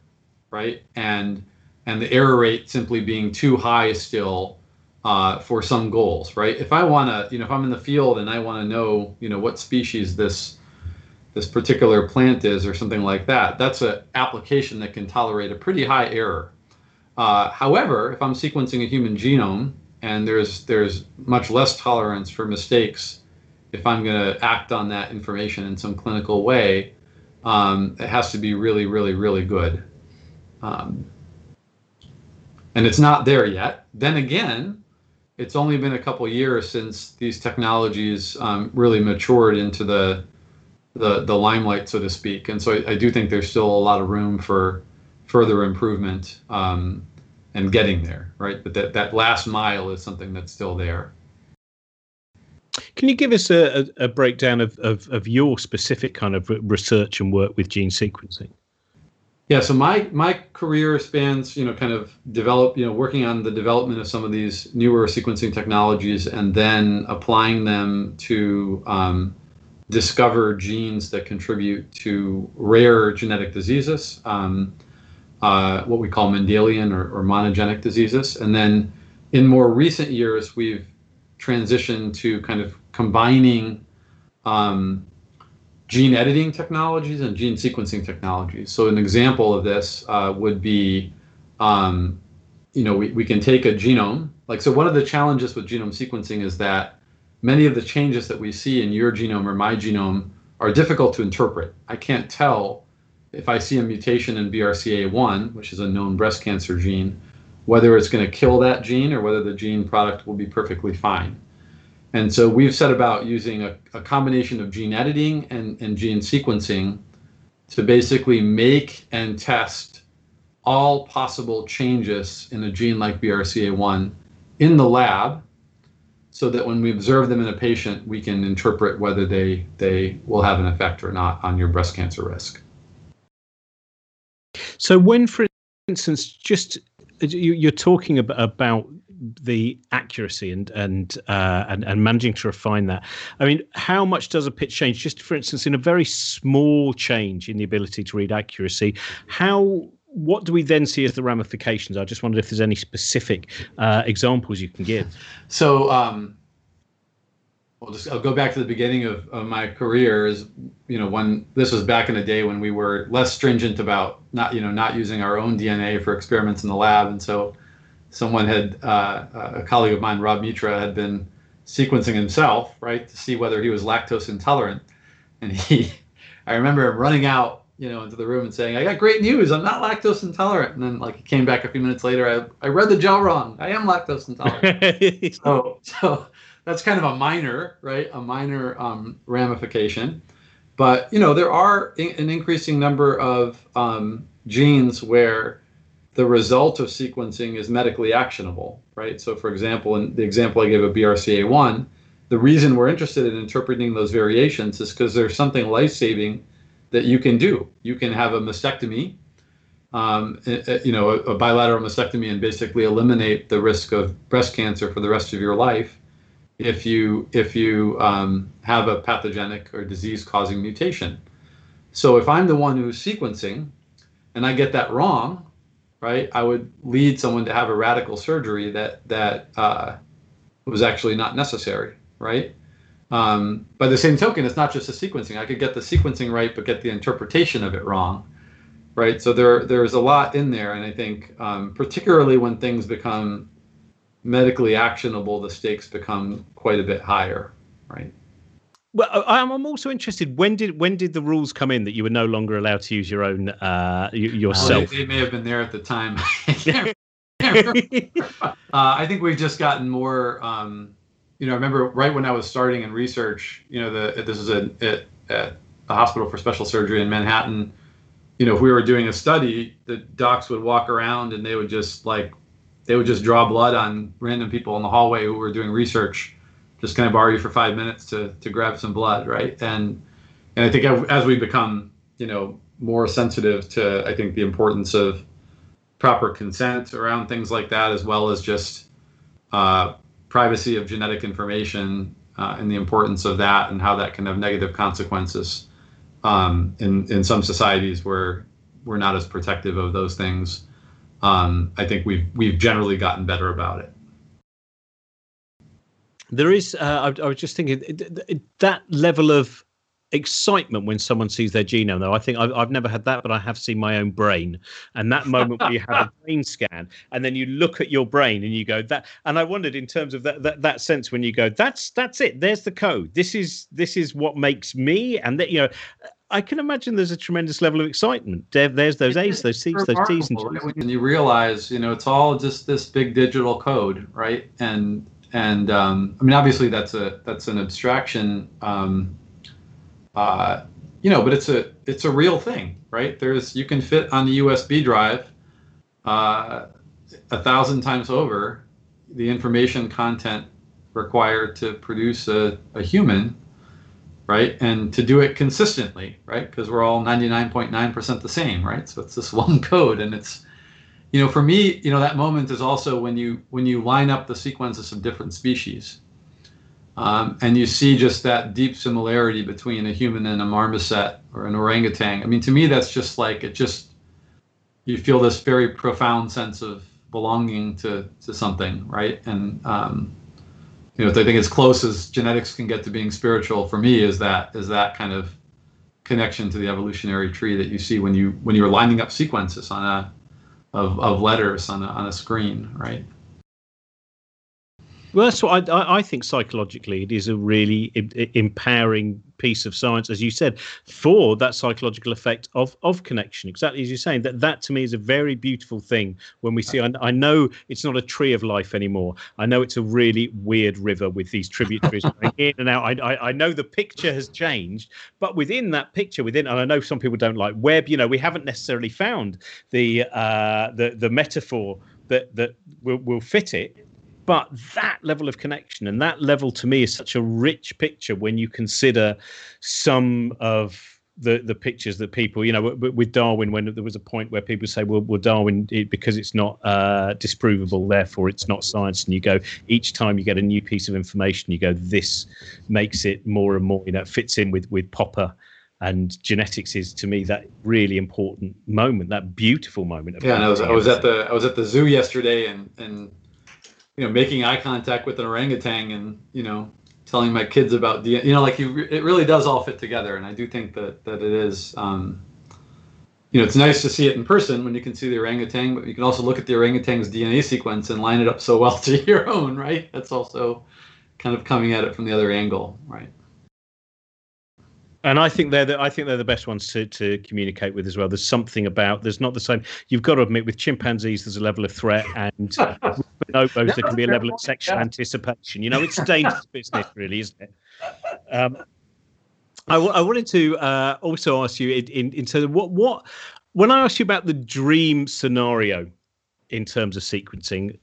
right? And and the error rate simply being too high still uh, for some goals, right? If I want to, you know, if I'm in the field and I want to know, you know, what species this this particular plant is or something like that, that's an application that can tolerate a pretty high error. Uh, however, if I'm sequencing a human genome and there's there's much less tolerance for mistakes if I'm going to act on that information in some clinical way, um, it has to be really, really, really good. Um, and it's not there yet. Then again, it's only been a couple years since these technologies um, really matured into the, the the limelight, so to speak. And so I, I, do think there's still a lot of room for further improvement um, and getting there, right? But that, that last mile is something that's still there. Can you give us a, a, a breakdown of, of, of, your specific kind of research and work with gene sequencing? Yeah, so my my career spans, you know, kind of develop, you know, working on the development of some of these newer sequencing technologies, and then applying them to um, discover genes that contribute to rare genetic diseases, um, uh, what we call Mendelian or, or monogenic diseases, and then in more recent years, we've transition to kind of combining um, gene editing technologies and gene sequencing technologies. So an example of this uh, would be, um, you know, we, we can take a genome. Like, so one of the challenges with genome sequencing is that many of the changes that we see in your genome or my genome are difficult to interpret. I can't tell if I see a mutation in BRCA1, which is a known breast cancer gene, whether it's going to kill that gene or whether the gene product will be perfectly fine. And so we've set about using a, a combination of gene editing and, and gene sequencing to basically make and test all possible changes in a gene like BRCA1 in the lab so that when we observe them in a patient, we can interpret whether they, they will have an effect or not on your breast cancer risk. So, when, for instance, just you're talking about the accuracy and and, uh, and and managing to refine that. I mean, how much does a pitch change? Just for instance, in a very small change in the ability to read accuracy, how what do we then see as the ramifications? I just wondered if there's any specific uh, examples you can give. So, um, I'll just I'll go back to the beginning of, of my career. Is you know when this was back in the day when we were less stringent about not you know not using our own DNA for experiments in the lab, and so someone had uh, a colleague of mine, Rob Mitra, had been sequencing himself right to see whether he was lactose intolerant, and he I remember him running out you know, into the room and saying, I got great news. I'm not lactose intolerant. And then like he came back a few minutes later. I, I read the gel wrong. I am lactose intolerant. so, so that's kind of a minor, right? A minor um, ramification. But, you know, there are in, an increasing number of um, genes where the result of sequencing is medically actionable, right? So for example, in the example I gave of BRCA1, the reason we're interested in interpreting those variations is because there's something life-saving that you can do. You can have a mastectomy, um, you know, a, a, bilateral mastectomy, and basically eliminate the risk of breast cancer for the rest of your life if you if you um, have a pathogenic or disease-causing mutation. So if I'm the one who's sequencing, and I get that wrong, right, I would lead someone to have a radical surgery that that uh, was actually not necessary, right? Um, by the same token, it's not just the sequencing. I could get the sequencing right, but get the interpretation of it wrong, right? So there, there's a lot in there, and I think um, particularly when things become medically actionable, the stakes become quite a bit higher, right? Well, I'm also interested. When did when did the rules come in that you were no longer allowed to use your own uh, yourself? they, they, may have been there at the time. uh, I think we've just gotten more. Um, you know, I remember right when I was starting in research, you know, the this is a, at, at the Hospital for Special Surgery in Manhattan. You know, if we were doing a study, the docs would walk around and they would just like, they would just draw blood on random people in the hallway who were doing research. Just kind of borrow you for five minutes to to grab some blood, right? And and I think as we become, you know, more sensitive to, I think the importance of proper consent around things like that, as well as just uh, privacy of genetic information uh, and the importance of that and how that can have negative consequences um, in in some societies where we're not as protective of those things. Um, I think we've we've generally gotten better about it. There is. Uh, I, I, was just thinking that level of excitement when someone sees their genome though i think I've, I've never had that but i have seen my own brain and that moment where you have a brain scan and then you look at your brain and you go that and i wondered in terms of that that, that sense when you go that's that's it there's the code this is this is what makes me and that you know I can imagine there's a tremendous level of excitement. There, there's those A's, those C's, those T's, and Right? When you realize, you know, it's all just this big digital code, right? And and um, I mean, obviously, that's a that's an abstraction um, uh, you know, but it's a it's a real thing, right? There's you can fit on the USB drive uh, a thousand times over the information content required to produce a, a human, right? And to do it consistently, right? Because we're all 99.9% the same, right? So it's this one code, and it's you know for me you know that moment is also when you when you line up the sequences of different species um, and you see just that deep similarity between a human and a marmoset or an orangutan. I mean, to me, that's just like it just you feel this very profound sense of belonging to to something, right? And um, you know, I think as close as genetics can get to being spiritual for me is that is that kind of connection to the evolutionary tree that you see when you when you're lining up sequences on a of, of letters on a, on a screen, right? Well, that's what I, I think psychologically it is a really empowering piece of science, as you said, for that psychological effect of of connection. Exactly as you're saying, that that to me is a very beautiful thing when we see. I, I know it's not a tree of life anymore. I know it's a really weird river with these tributaries in and out. I, I, I know the picture has changed, but within that picture, within, and I know some people don't like web. You know, we haven't necessarily found the uh, the the metaphor that that will, will fit it but that level of connection and that level to me is such a rich picture when you consider some of the the pictures that people you know with Darwin when there was a point where people say well, well Darwin because it's not uh, disprovable therefore it's not science and you go each time you get a new piece of information you go this makes it more and more you know fits in with with Popper. And genetics is to me that really important moment that beautiful moment yeah I was, I was at the I was at the zoo yesterday and and you know making eye contact with an orangutan and you know telling my kids about the you know like you it really does all fit together. And i do think that that it is um, you know it's nice to see it in person when you can see the orangutan but you can also look at the orangutan's dna sequence and line it up so well to your own right? That's also kind of coming at it from the other angle right and I think they're the, I think they're the best ones to, to communicate with as well. There's something about there's not the same. You've got to admit with chimpanzees there's a level of threat, and bonobos there can be a level of sexual yeah. anticipation. You know, it's dangerous business, really, isn't it? Um, I, w- I wanted to uh, also ask you in, in, in terms of what what when I asked you about the dream scenario in terms of sequencing,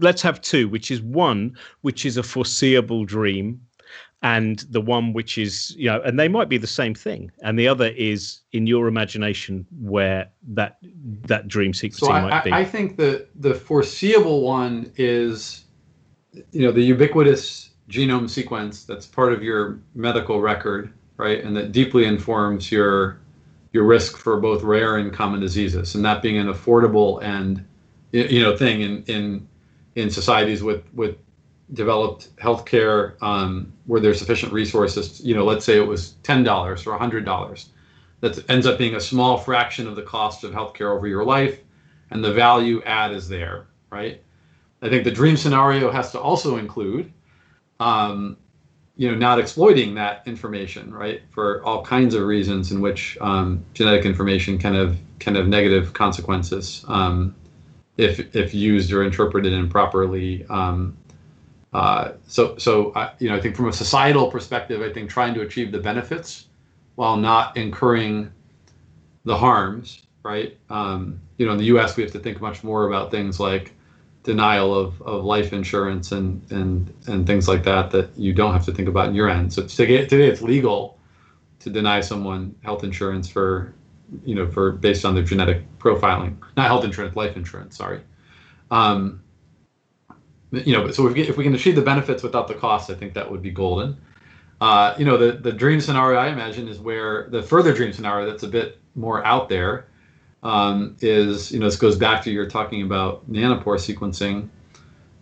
let's have two, which is one which is a foreseeable dream and the one which is you know and they might be the same thing. And the other is in your imagination where that that dream sequencing so I, might be. I think the the foreseeable one is you know the ubiquitous genome sequence that's part of your medical record right? And that deeply informs your your risk for both rare and common diseases. And that being an affordable and you know thing in in in societies with with developed healthcare um, where there's sufficient resources, you know, let's say it was $10 or $100, that ends up being a small fraction of the cost of healthcare over your life, and the value add is there, right? I think the dream scenario has to also include, um, you know, not exploiting that information, right, for all kinds of reasons in which um, genetic information can have can have negative consequences um, if if used or interpreted improperly. Um, uh, so, so I, you know, I think from a societal perspective, I think trying to achieve the benefits while not incurring the harms, right? Um, you know, in the U.S., we have to think much more about things like denial of, of life insurance and and and things like that that you don't have to think about in your end. So today, today it's legal to deny someone health insurance for, you know, for based on their genetic profiling, not health insurance, life insurance. Sorry. Um, you know, so if we, if we can achieve the benefits without the costs, I think that would be golden. Uh, you know, the, the dream scenario I imagine is where the further dream scenario that's a bit more out there um, is, you know, this goes back to you're talking about nanopore sequencing,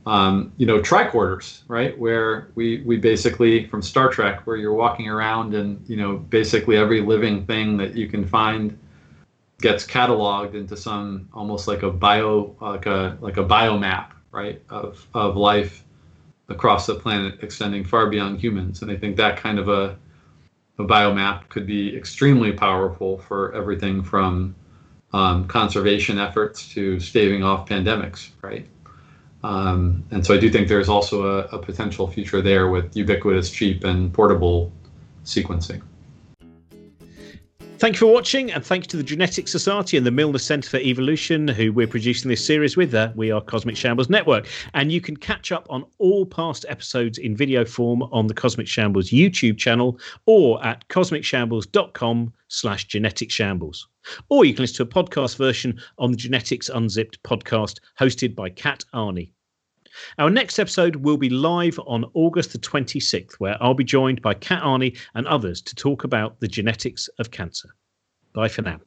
um, you know, tricorders, right? Where we, we basically, from Star Trek, where you're walking around and, you know, basically every living thing that you can find gets cataloged into some almost like a bio, like a, like a biomap right, of, of life across the planet extending far beyond humans. And I think that kind of a, a biomap could be extremely powerful for everything from um, conservation efforts to staving off pandemics, right? Um, and so I do think there's also a, a potential future there with ubiquitous, cheap, and portable sequencing. Thank you for watching, and thanks to the Genetics Society and the Milner Centre for Evolution, who we're producing this series with. Uh, we are Cosmic Shambles Network, and you can catch up on all past episodes in video form on the Cosmic Shambles YouTube channel or at cosmicshambles.com slash genetic shambles. Or you can listen to a podcast version on the Genetics Unzipped podcast hosted by Kat Arney. Our next episode will be live on August the 26th, where I'll be joined by Kat Arney and others to talk about the genetics of cancer. Bye for now.